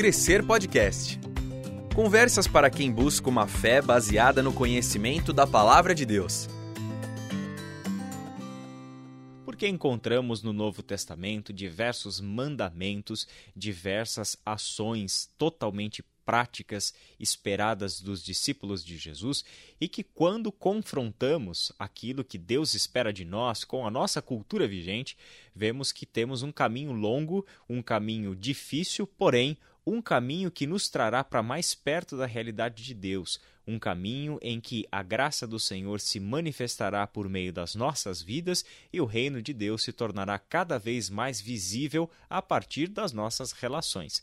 Crescer Podcast. Conversas para quem busca uma fé baseada no conhecimento da palavra de Deus. Porque encontramos no Novo Testamento diversos mandamentos, diversas ações totalmente práticas esperadas dos discípulos de Jesus e que, quando confrontamos aquilo que Deus espera de nós com a nossa cultura vigente, vemos que temos um caminho longo, um caminho difícil, porém um caminho que nos trará para mais perto da realidade de Deus, um caminho em que a graça do Senhor se manifestará por meio das nossas vidas e o reino de Deus se tornará cada vez mais visível a partir das nossas relações.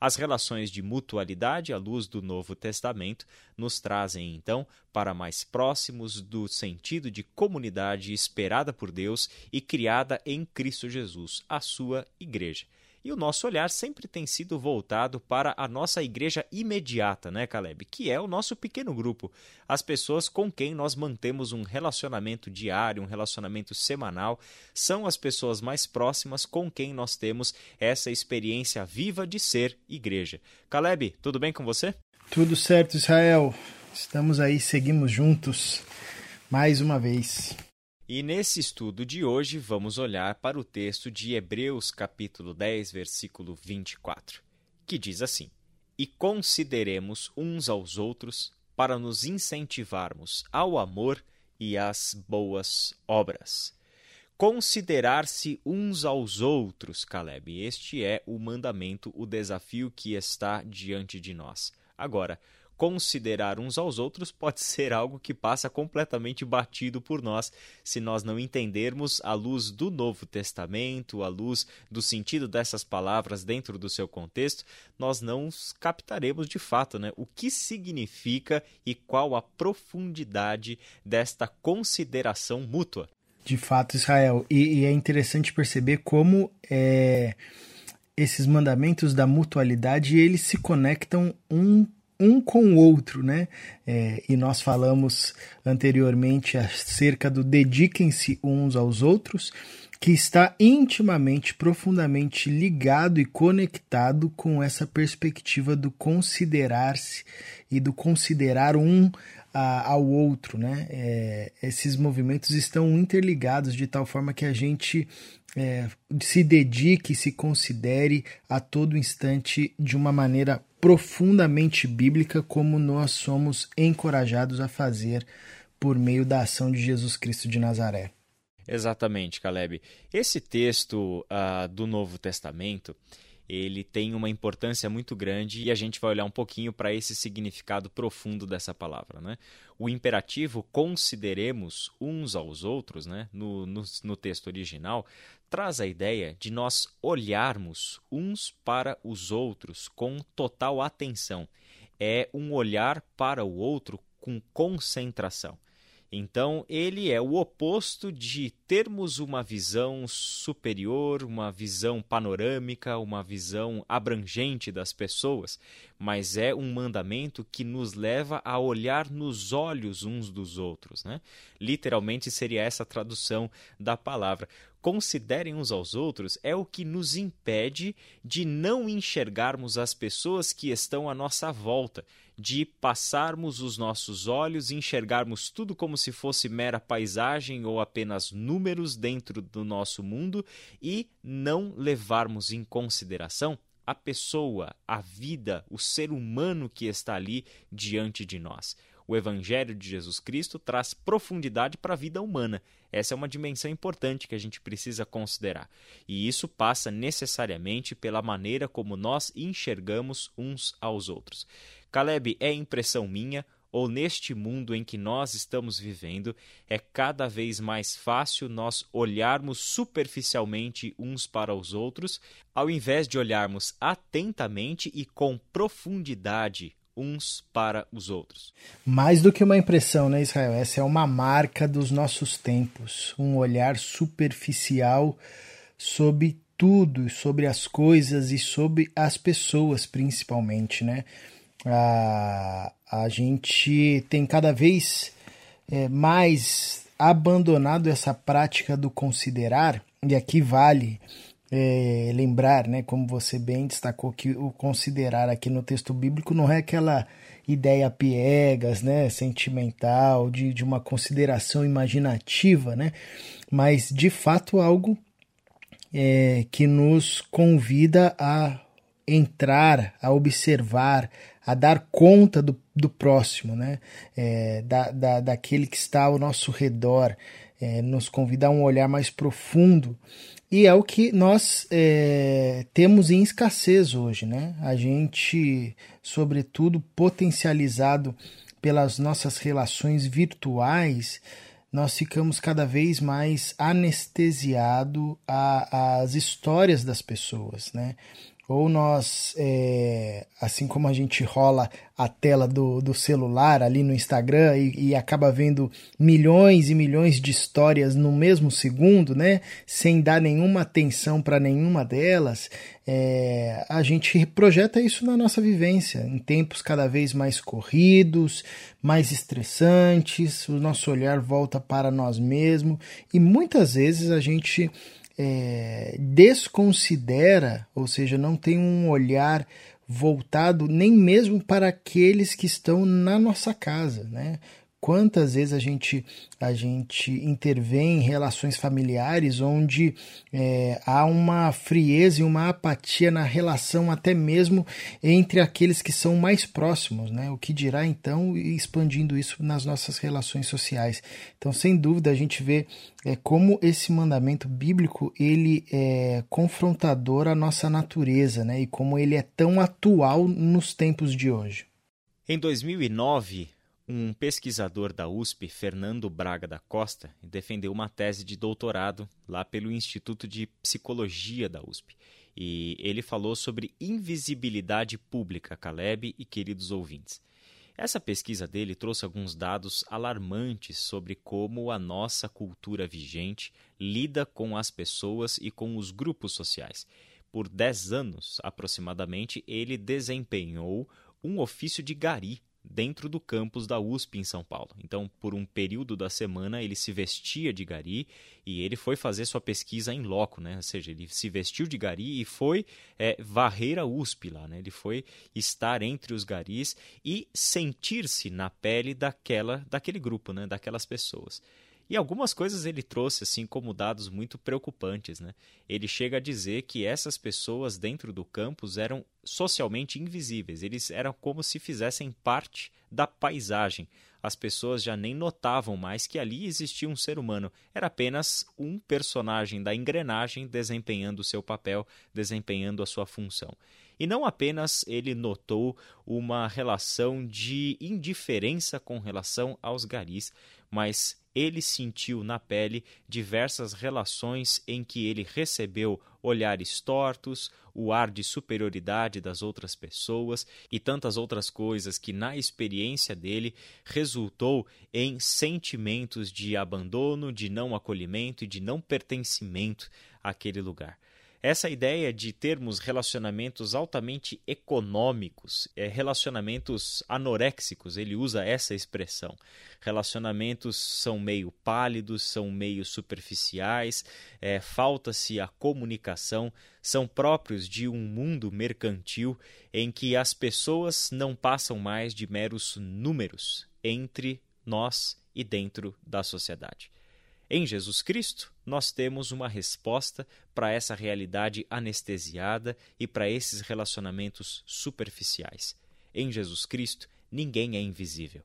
As relações de mutualidade à luz do Novo Testamento nos trazem, então, para mais próximos do sentido de comunidade esperada por Deus e criada em Cristo Jesus, a sua Igreja. E o nosso olhar sempre tem sido voltado para a nossa igreja imediata, né, Caleb? Que é o nosso pequeno grupo. As pessoas com quem nós mantemos um relacionamento diário, um relacionamento semanal, são as pessoas mais próximas com quem nós temos essa experiência viva de ser igreja. Caleb, tudo bem com você? Tudo certo, Israel. Estamos aí, seguimos juntos mais uma vez. E nesse estudo de hoje vamos olhar para o texto de Hebreus capítulo 10, versículo 24, que diz assim: E consideremos uns aos outros para nos incentivarmos ao amor e às boas obras. Considerar-se uns aos outros, Caleb, este é o mandamento, o desafio que está diante de nós. Agora, considerar uns aos outros pode ser algo que passa completamente batido por nós se nós não entendermos à luz do Novo Testamento, à luz do sentido dessas palavras dentro do seu contexto, nós não captaremos de fato né, o que significa e qual a profundidade desta consideração mútua. De fato, Israel, e, e é interessante perceber como é, esses mandamentos da mutualidade eles se conectam um um com o outro, né? É, e nós falamos anteriormente acerca do dediquem-se uns aos outros, que está intimamente, profundamente ligado e conectado com essa perspectiva do considerar-se e do considerar um a, ao outro, né? É, esses movimentos estão interligados de tal forma que a gente é, se dedique, se considere a todo instante de uma maneira profundamente bíblica, como nós somos encorajados a fazer por meio da ação de Jesus Cristo de Nazaré. Exatamente, Caleb. Esse texto uh, do Novo Testamento ele tem uma importância muito grande e a gente vai olhar um pouquinho para esse significado profundo dessa palavra. Né? O imperativo consideremos uns aos outros, né? no, no, no texto original, traz a ideia de nós olharmos uns para os outros com total atenção. É um olhar para o outro com concentração. Então, ele é o oposto de termos uma visão superior, uma visão panorâmica, uma visão abrangente das pessoas, mas é um mandamento que nos leva a olhar nos olhos uns dos outros. Né? Literalmente seria essa a tradução da palavra considerem uns aos outros é o que nos impede de não enxergarmos as pessoas que estão à nossa volta, de passarmos os nossos olhos e enxergarmos tudo como se fosse mera paisagem ou apenas números dentro do nosso mundo e não levarmos em consideração a pessoa, a vida, o ser humano que está ali diante de nós. O Evangelho de Jesus Cristo traz profundidade para a vida humana. Essa é uma dimensão importante que a gente precisa considerar. E isso passa necessariamente pela maneira como nós enxergamos uns aos outros. Caleb, é impressão minha ou neste mundo em que nós estamos vivendo, é cada vez mais fácil nós olharmos superficialmente uns para os outros, ao invés de olharmos atentamente e com profundidade uns para os outros. Mais do que uma impressão, né, Israel? Essa é uma marca dos nossos tempos, um olhar superficial sobre tudo, sobre as coisas e sobre as pessoas, principalmente, né? A, a gente tem cada vez é, mais abandonado essa prática do considerar, e aqui vale é, lembrar, né, como você bem destacou, que o considerar aqui no texto bíblico não é aquela ideia piegas, né, sentimental, de, de uma consideração imaginativa, né, mas de fato algo é, que nos convida a entrar, a observar, a dar conta do, do próximo, né? É, da, da, daquele que está ao nosso redor, é, nos convida a um olhar mais profundo. E é o que nós é, temos em escassez hoje, né? A gente, sobretudo, potencializado pelas nossas relações virtuais, nós ficamos cada vez mais anestesiado às histórias das pessoas, né? Ou nós, é, assim como a gente rola a tela do, do celular ali no Instagram e, e, acaba vendo milhões e milhões de histórias no mesmo segundo, né, sem dar nenhuma atenção para nenhuma delas, é, a gente projeta isso na nossa vivência, em tempos cada vez mais corridos, mais estressantes, o nosso olhar volta para nós mesmos e muitas vezes a gente é, desconsidera, ou seja, não tem um olhar voltado nem mesmo para aqueles que estão na nossa casa, né? Quantas vezes a gente, a gente intervém em relações familiares onde é, há uma frieza e uma apatia na relação, até mesmo entre aqueles que são mais próximos, né? O que dirá então expandindo isso nas nossas relações sociais? Então, sem dúvida, a gente vê é, como esse mandamento bíblico ele é confrontador à nossa natureza, né? E como ele é tão atual nos tempos de hoje. Em 2009, um pesquisador da USP, Fernando Braga da Costa, defendeu uma tese de doutorado lá pelo Instituto de Psicologia da USP. E ele falou sobre invisibilidade pública, Caleb e queridos ouvintes. Essa pesquisa dele trouxe alguns dados alarmantes sobre como a nossa cultura vigente lida com as pessoas e com os grupos sociais. Por 10 anos, aproximadamente, ele desempenhou um ofício de gari dentro do campus da USP em São Paulo. Então, por um período da semana, ele se vestia de gari e ele foi fazer sua pesquisa em loco, né? Ou seja, ele se vestiu de gari e foi é, varrer a USP lá, né? Ele foi estar entre os garis e sentir-se na pele daquela, daquele grupo, né? Daquelas pessoas. E algumas coisas ele trouxe assim como dados muito preocupantes, né? Ele chega a dizer que essas pessoas dentro do campus eram socialmente invisíveis, eles eram como se fizessem parte da paisagem. As pessoas já nem notavam mais que ali existia um ser humano, era apenas um personagem da engrenagem desempenhando o seu papel, desempenhando a sua função. E não apenas ele notou uma relação de indiferença com relação aos garis, mas ele sentiu na pele diversas relações em que ele recebeu olhares tortos, o ar de superioridade das outras pessoas e tantas outras coisas que, na experiência dele, resultou em sentimentos de abandono, de não acolhimento e de não pertencimento àquele lugar. Essa ideia de termos relacionamentos altamente econômicos, é, relacionamentos anoréxicos, ele usa essa expressão. Relacionamentos são meio pálidos, são meio superficiais, é, falta-se a comunicação, são próprios de um mundo mercantil em que as pessoas não passam mais de meros números entre nós e dentro da sociedade. Em Jesus Cristo, nós temos uma resposta para essa realidade anestesiada e para esses relacionamentos superficiais. Em Jesus Cristo, ninguém é invisível.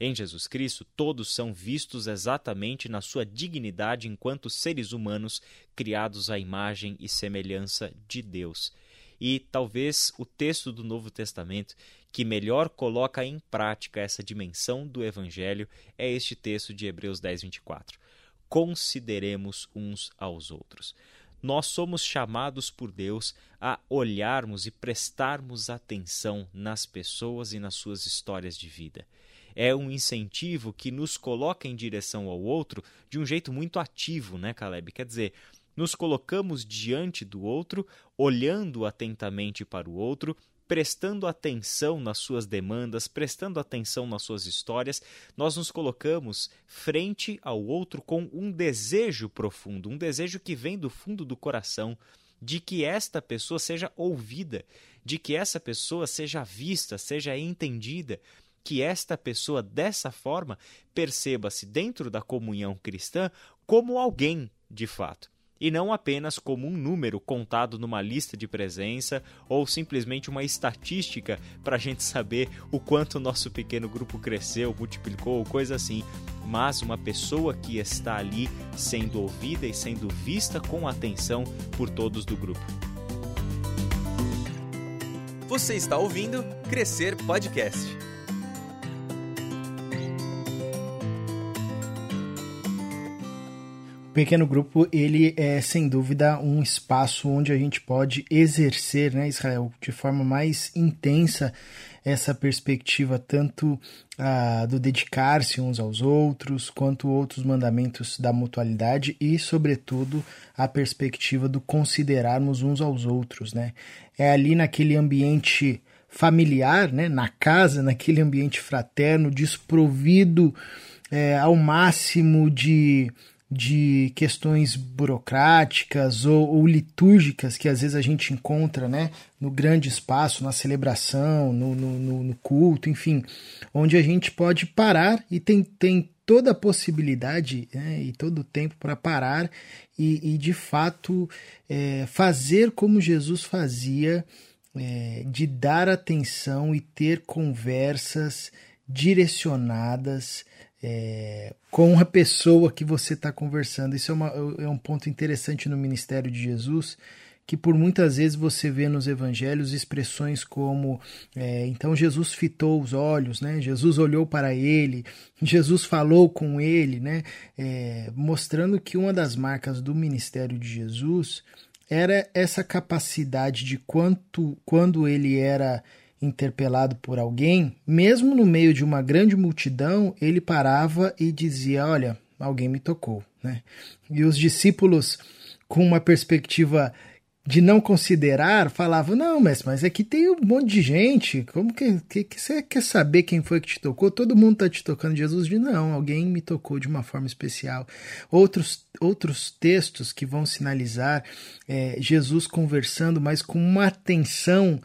Em Jesus Cristo, todos são vistos exatamente na sua dignidade enquanto seres humanos criados à imagem e semelhança de Deus. E talvez o texto do Novo Testamento que melhor coloca em prática essa dimensão do Evangelho é este texto de Hebreus 10, 24 consideremos uns aos outros. Nós somos chamados por Deus a olharmos e prestarmos atenção nas pessoas e nas suas histórias de vida. É um incentivo que nos coloca em direção ao outro de um jeito muito ativo, né, Caleb? Quer dizer, nos colocamos diante do outro, olhando atentamente para o outro, prestando atenção nas suas demandas, prestando atenção nas suas histórias, nós nos colocamos frente ao outro com um desejo profundo, um desejo que vem do fundo do coração, de que esta pessoa seja ouvida, de que essa pessoa seja vista, seja entendida, que esta pessoa, dessa forma, perceba-se dentro da comunhão cristã como alguém de fato e não apenas como um número contado numa lista de presença ou simplesmente uma estatística para a gente saber o quanto o nosso pequeno grupo cresceu, multiplicou, coisa assim, mas uma pessoa que está ali sendo ouvida e sendo vista com atenção por todos do grupo. Você está ouvindo Crescer Podcast. Pequeno grupo ele é sem dúvida um espaço onde a gente pode exercer, né, Israel, de forma mais intensa essa perspectiva tanto ah, do dedicar-se uns aos outros, quanto outros mandamentos da mutualidade e, sobretudo, a perspectiva do considerarmos uns aos outros, né? É ali naquele ambiente familiar, né, na casa, naquele ambiente fraterno, desprovido é, ao máximo de de questões burocráticas ou, ou, litúrgicas que às vezes a gente encontra né, no grande espaço, na celebração, no, no, no culto, enfim, onde a gente pode parar e tem, tem toda a possibilidade né, e todo o tempo para parar e, e, de fato é, fazer como Jesus fazia, é, de dar atenção e ter conversas direcionadas é, com a pessoa que você está conversando. Isso é, uma, é um ponto interessante no ministério de Jesus, que por muitas vezes você vê nos evangelhos expressões como é, então Jesus fitou os olhos, né? Jesus olhou para ele, Jesus falou com ele, né? É, mostrando que uma das marcas do ministério de Jesus era essa capacidade de quanto quando ele era interpelado por alguém, mesmo no meio de uma grande multidão, ele parava e dizia: Olha, alguém me tocou. Né? E os discípulos, com uma perspectiva de não considerar, falavam: Não, mas, mas aqui tem um monte de gente, como que, que, que você quer saber quem foi que te tocou? Todo mundo está te tocando. Jesus diz: Não, alguém me tocou de uma forma especial. Outros, outros textos que vão sinalizar é, Jesus conversando, mas com uma atenção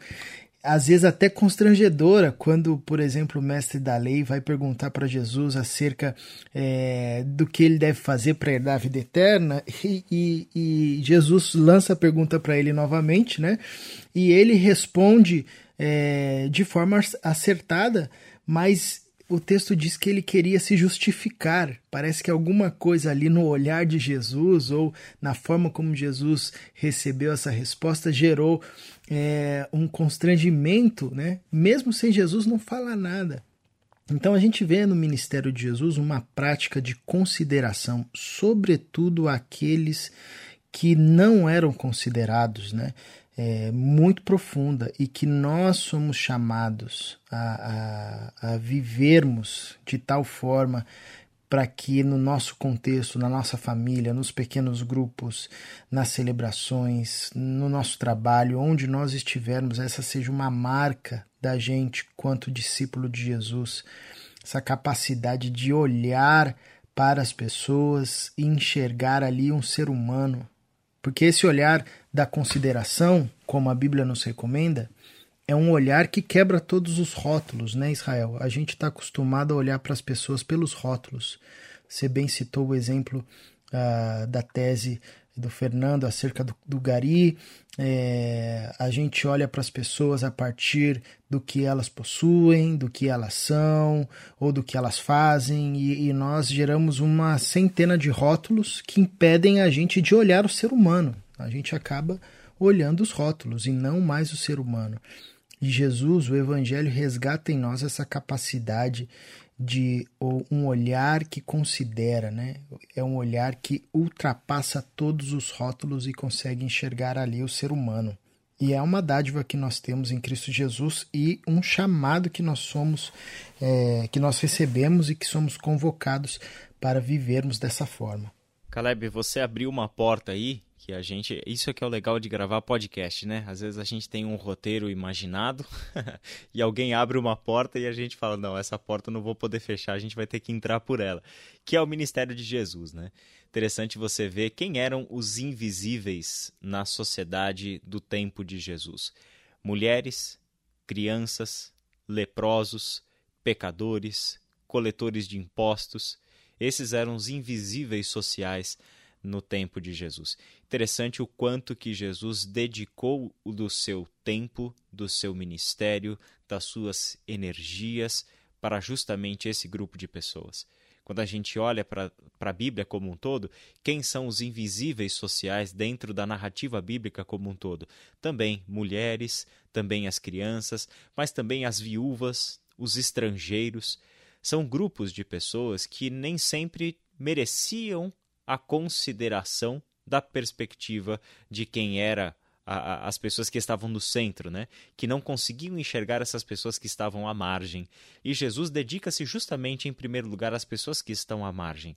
às vezes até constrangedora quando, por exemplo, o mestre da lei vai perguntar para Jesus acerca é, do que ele deve fazer para herdar a vida eterna e, e, e Jesus lança a pergunta para ele novamente, né? E ele responde é, de forma acertada, mas o texto diz que ele queria se justificar. Parece que alguma coisa ali no olhar de Jesus ou na forma como Jesus recebeu essa resposta gerou é, um constrangimento, né? Mesmo sem Jesus não fala nada. Então a gente vê no ministério de Jesus uma prática de consideração, sobretudo aqueles que não eram considerados, né? é, muito profunda e que nós somos chamados a, a, a vivermos de tal forma para que no nosso contexto, na nossa família, nos pequenos grupos, nas celebrações, no nosso trabalho, onde nós estivermos, essa seja uma marca da gente quanto discípulo de Jesus, essa capacidade de olhar para as pessoas e enxergar ali um ser humano. Porque esse olhar da consideração, como a Bíblia nos recomenda, é um olhar que quebra todos os rótulos, né, Israel? A gente está acostumado a olhar para as pessoas pelos rótulos. Você bem citou o exemplo uh, da tese do Fernando acerca do, do Gari. É, a gente olha para as pessoas a partir do que elas possuem, do que elas são ou do que elas fazem, e, e nós geramos uma centena de rótulos que impedem a gente de olhar o ser humano. A gente acaba olhando os rótulos e não mais o ser humano. E Jesus, o Evangelho, resgata em nós essa capacidade de um olhar que considera, né? É um olhar que ultrapassa todos os rótulos e consegue enxergar ali o ser humano. E é uma dádiva que nós temos em Cristo Jesus e um chamado que nós somos, é, que nós recebemos e que somos convocados para vivermos dessa forma. Caleb, você abriu uma porta aí que a gente. Isso é que é o legal de gravar podcast, né? Às vezes a gente tem um roteiro imaginado e alguém abre uma porta e a gente fala: não, essa porta eu não vou poder fechar, a gente vai ter que entrar por ela. Que é o ministério de Jesus, né? Interessante você ver quem eram os invisíveis na sociedade do tempo de Jesus: mulheres, crianças, leprosos, pecadores, coletores de impostos. Esses eram os invisíveis sociais no tempo de Jesus. Interessante o quanto que Jesus dedicou do seu tempo, do seu ministério, das suas energias para justamente esse grupo de pessoas. Quando a gente olha para a Bíblia como um todo, quem são os invisíveis sociais dentro da narrativa bíblica como um todo? Também mulheres, também as crianças, mas também as viúvas, os estrangeiros. São grupos de pessoas que nem sempre mereciam a consideração da perspectiva de quem era a, a, as pessoas que estavam no centro, né? que não conseguiam enxergar essas pessoas que estavam à margem. E Jesus dedica-se justamente, em primeiro lugar, às pessoas que estão à margem.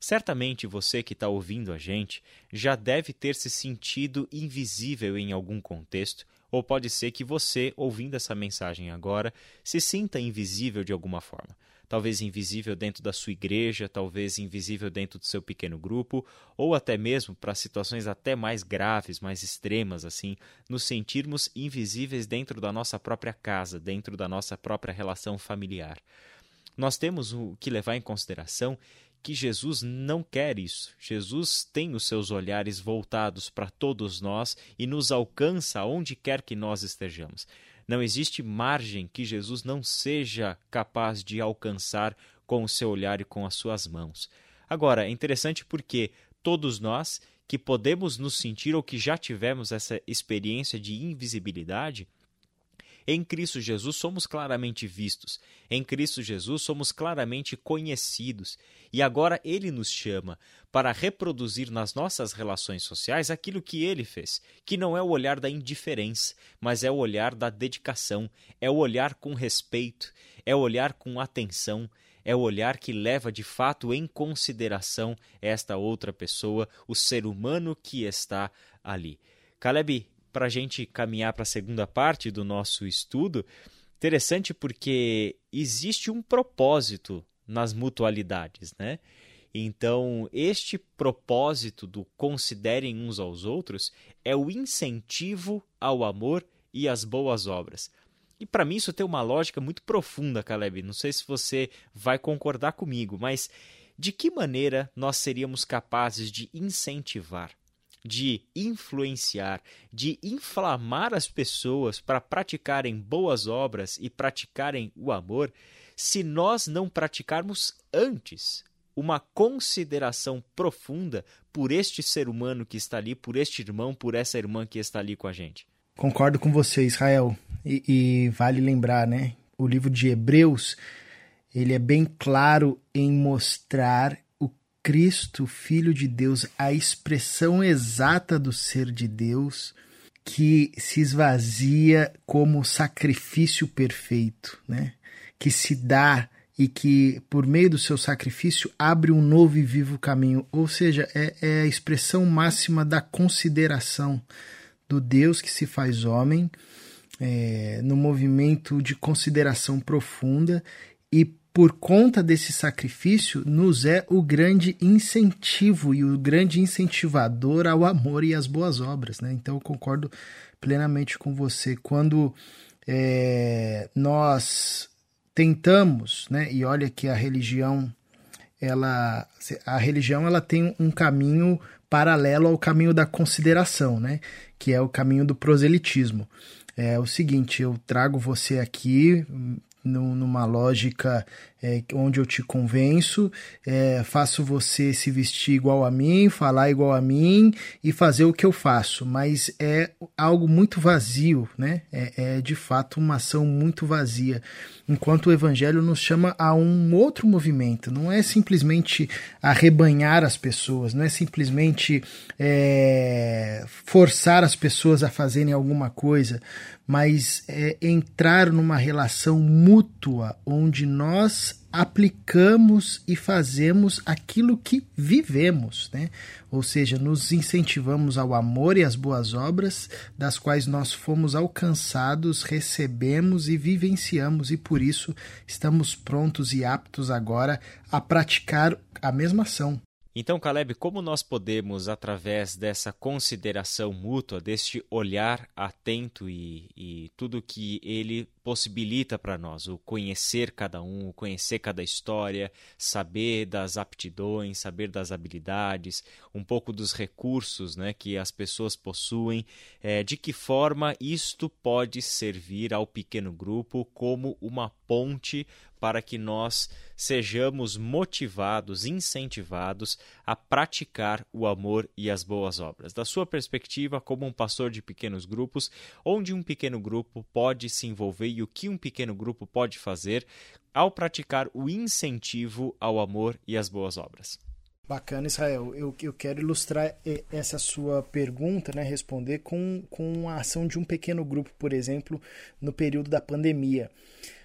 Certamente você que está ouvindo a gente já deve ter se sentido invisível em algum contexto, ou pode ser que você, ouvindo essa mensagem agora, se sinta invisível de alguma forma talvez invisível dentro da sua igreja, talvez invisível dentro do seu pequeno grupo, ou até mesmo para situações até mais graves, mais extremas assim, nos sentirmos invisíveis dentro da nossa própria casa, dentro da nossa própria relação familiar. Nós temos o que levar em consideração que Jesus não quer isso. Jesus tem os seus olhares voltados para todos nós e nos alcança onde quer que nós estejamos. Não existe margem que Jesus não seja capaz de alcançar com o seu olhar e com as suas mãos. Agora, é interessante porque todos nós que podemos nos sentir ou que já tivemos essa experiência de invisibilidade, em Cristo Jesus somos claramente vistos, em Cristo Jesus somos claramente conhecidos, e agora Ele nos chama para reproduzir nas nossas relações sociais aquilo que Ele fez, que não é o olhar da indiferença, mas é o olhar da dedicação, é o olhar com respeito, é o olhar com atenção, é o olhar que leva de fato em consideração esta outra pessoa, o ser humano que está ali. Caleb, para a gente caminhar para a segunda parte do nosso estudo, interessante porque existe um propósito nas mutualidades, né? Então, este propósito do considerem uns aos outros é o incentivo ao amor e às boas obras. E para mim isso tem uma lógica muito profunda, Caleb. Não sei se você vai concordar comigo, mas de que maneira nós seríamos capazes de incentivar de influenciar, de inflamar as pessoas para praticarem boas obras e praticarem o amor, se nós não praticarmos antes uma consideração profunda por este ser humano que está ali, por este irmão, por essa irmã que está ali com a gente. Concordo com você, Israel. E, e vale lembrar, né? O livro de Hebreus ele é bem claro em mostrar Cristo, Filho de Deus, a expressão exata do ser de Deus, que se esvazia como sacrifício perfeito, né? que se dá e que, por meio do seu sacrifício, abre um novo e vivo caminho. Ou seja, é, é a expressão máxima da consideração do Deus que se faz homem, é, no movimento de consideração profunda e por conta desse sacrifício, nos é o grande incentivo e o grande incentivador ao amor e às boas obras. Né? Então, eu concordo plenamente com você. Quando é, nós tentamos, né, e olha que a religião, ela, a religião ela tem um caminho paralelo ao caminho da consideração, né, que é o caminho do proselitismo. É o seguinte, eu trago você aqui, numa lógica é, onde eu te convenço, é, faço você se vestir igual a mim, falar igual a mim e fazer o que eu faço, mas é algo muito vazio, né? É, é de fato uma ação muito vazia. Enquanto o Evangelho nos chama a um outro movimento, não é simplesmente arrebanhar as pessoas, não é simplesmente é, forçar as pessoas a fazerem alguma coisa, mas é entrar numa relação mútua onde nós nós aplicamos e fazemos aquilo que vivemos, né? Ou seja, nos incentivamos ao amor e às boas obras, das quais nós fomos alcançados, recebemos e vivenciamos, e por isso estamos prontos e aptos agora a praticar a mesma ação. Então, Caleb, como nós podemos, através dessa consideração mútua, deste olhar atento e, e tudo que ele possibilita para nós, o conhecer cada um, o conhecer cada história, saber das aptidões, saber das habilidades, um pouco dos recursos né, que as pessoas possuem, é, de que forma isto pode servir ao pequeno grupo como uma ponte para que nós sejamos motivados, incentivados a praticar o amor e as boas obras. Da sua perspectiva, como um pastor de pequenos grupos, onde um pequeno grupo pode se envolver e o que um pequeno grupo pode fazer ao praticar o incentivo ao amor e às boas obras. Bacana, Israel. Eu, eu quero ilustrar essa sua pergunta, né, responder com, com a ação de um pequeno grupo, por exemplo, no período da pandemia.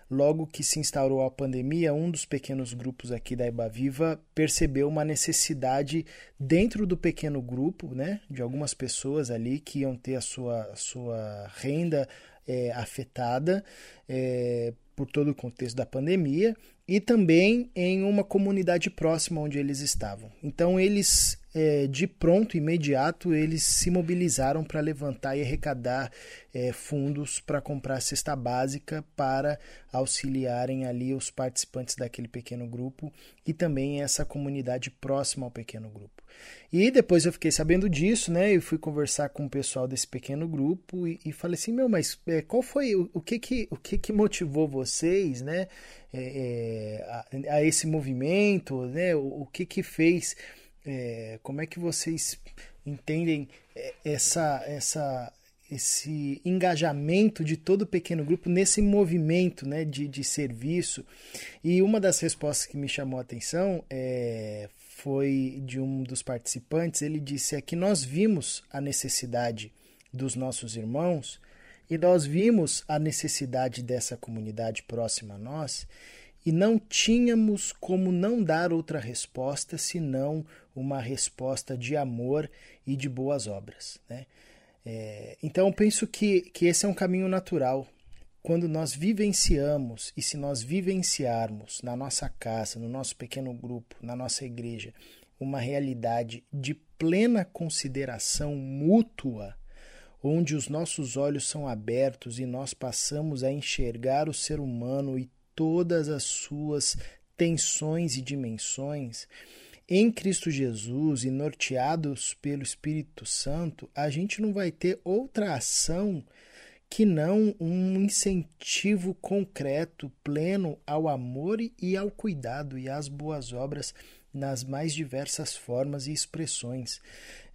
Logo que se instaurou a pandemia, um dos pequenos grupos aqui da Viva percebeu uma necessidade dentro do pequeno grupo, né, de algumas pessoas ali que iam ter a sua, sua renda é, afetada é, por todo o contexto da pandemia e também em uma comunidade próxima onde eles estavam. Então eles é, de pronto, imediato, eles se mobilizaram para levantar e arrecadar é, fundos para comprar cesta básica para auxiliarem ali os participantes daquele pequeno grupo e também essa comunidade próxima ao pequeno grupo. E depois eu fiquei sabendo disso, né? Eu fui conversar com o pessoal desse pequeno grupo e, e falei assim, meu, mas é, qual foi o, o, que que o que que motivou vocês, né? É, é a, a, esse movimento, né? O, o que que fez é, como é que vocês entendem é, essa, essa, esse engajamento de todo o pequeno grupo nesse movimento né, de, de serviço? E uma das respostas que me chamou a atenção é, foi de um dos participantes. Ele disse é que nós vimos a necessidade dos nossos irmãos e nós vimos a necessidade dessa comunidade próxima a nós e não tínhamos como não dar outra resposta senão uma resposta de amor e de boas obras. Né? É, então, penso que, que esse é um caminho natural. Quando nós vivenciamos, e se nós vivenciarmos na nossa casa, no nosso pequeno grupo, na nossa igreja, uma realidade de plena consideração mútua, onde os nossos olhos são abertos e nós passamos a enxergar o ser humano e todas as suas tensões e dimensões, em Cristo Jesus e norteados pelo Espírito Santo, a gente não vai ter outra ação que não um incentivo concreto, pleno ao amor e ao cuidado e às boas obras nas mais diversas formas e expressões.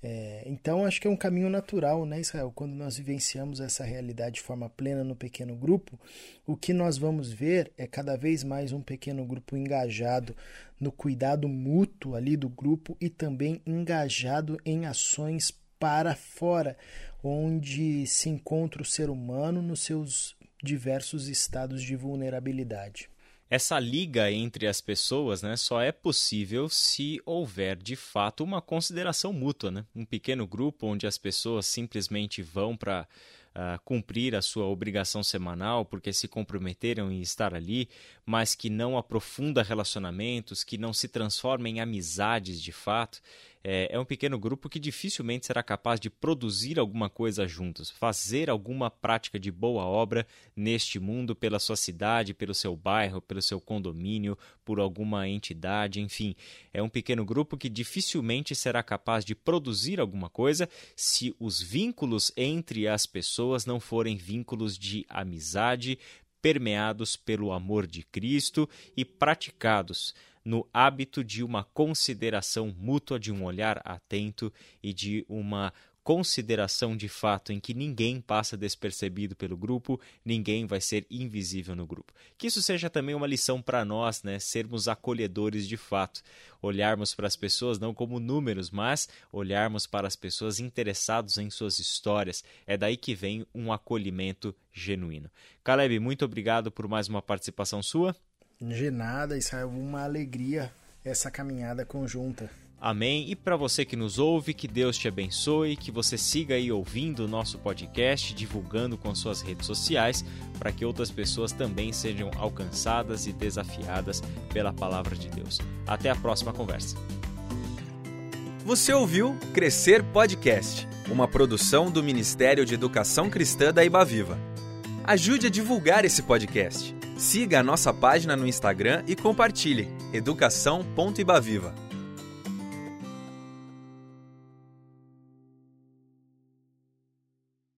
É, então, acho que é um caminho natural, né, Israel? Quando nós vivenciamos essa realidade de forma plena no pequeno grupo, o que nós vamos ver é cada vez mais um pequeno grupo engajado no cuidado mútuo ali do grupo e também engajado em ações para fora, onde se encontra o ser humano nos seus diversos estados de vulnerabilidade. Essa liga entre as pessoas né, só é possível se houver de fato uma consideração mútua. Né? Um pequeno grupo onde as pessoas simplesmente vão para uh, ah, cumprir a sua obrigação semanal porque se comprometeram em estar ali, mas que não aprofunda relacionamentos, que não se transforma em amizades de fato é um pequeno grupo que dificilmente será capaz de produzir alguma coisa juntos, fazer alguma prática de boa obra neste mundo, pela sua cidade, pelo seu bairro, pelo seu condomínio, por alguma entidade, enfim. É um pequeno grupo que dificilmente será capaz de produzir alguma coisa se os vínculos entre as pessoas não forem vínculos de amizade, permeados pelo amor de Cristo e praticados no hábito de uma consideração mútua, de um olhar atento e de uma consideração de fato em que ninguém passa despercebido pelo grupo, ninguém vai ser invisível no grupo. Que isso seja também uma lição para nós, né, sermos acolhedores de fato, olharmos para as pessoas não como números, mas olharmos para as pessoas interessados em suas histórias. É daí que vem um acolhimento genuíno. Caleb, muito obrigado por mais uma participação sua. De nada, isso é uma alegria essa caminhada conjunta. Amém. E para você que nos ouve, que Deus te abençoe, que você siga aí ouvindo o nosso podcast, divulgando com suas redes sociais, para que outras pessoas também sejam alcançadas e desafiadas pela palavra de Deus. Até a próxima conversa. Você ouviu Crescer Podcast, uma produção do Ministério de Educação Cristã da Ibaviva. Ajude a divulgar esse podcast. Siga a nossa página no Instagram e compartilhe educação.ibaviva.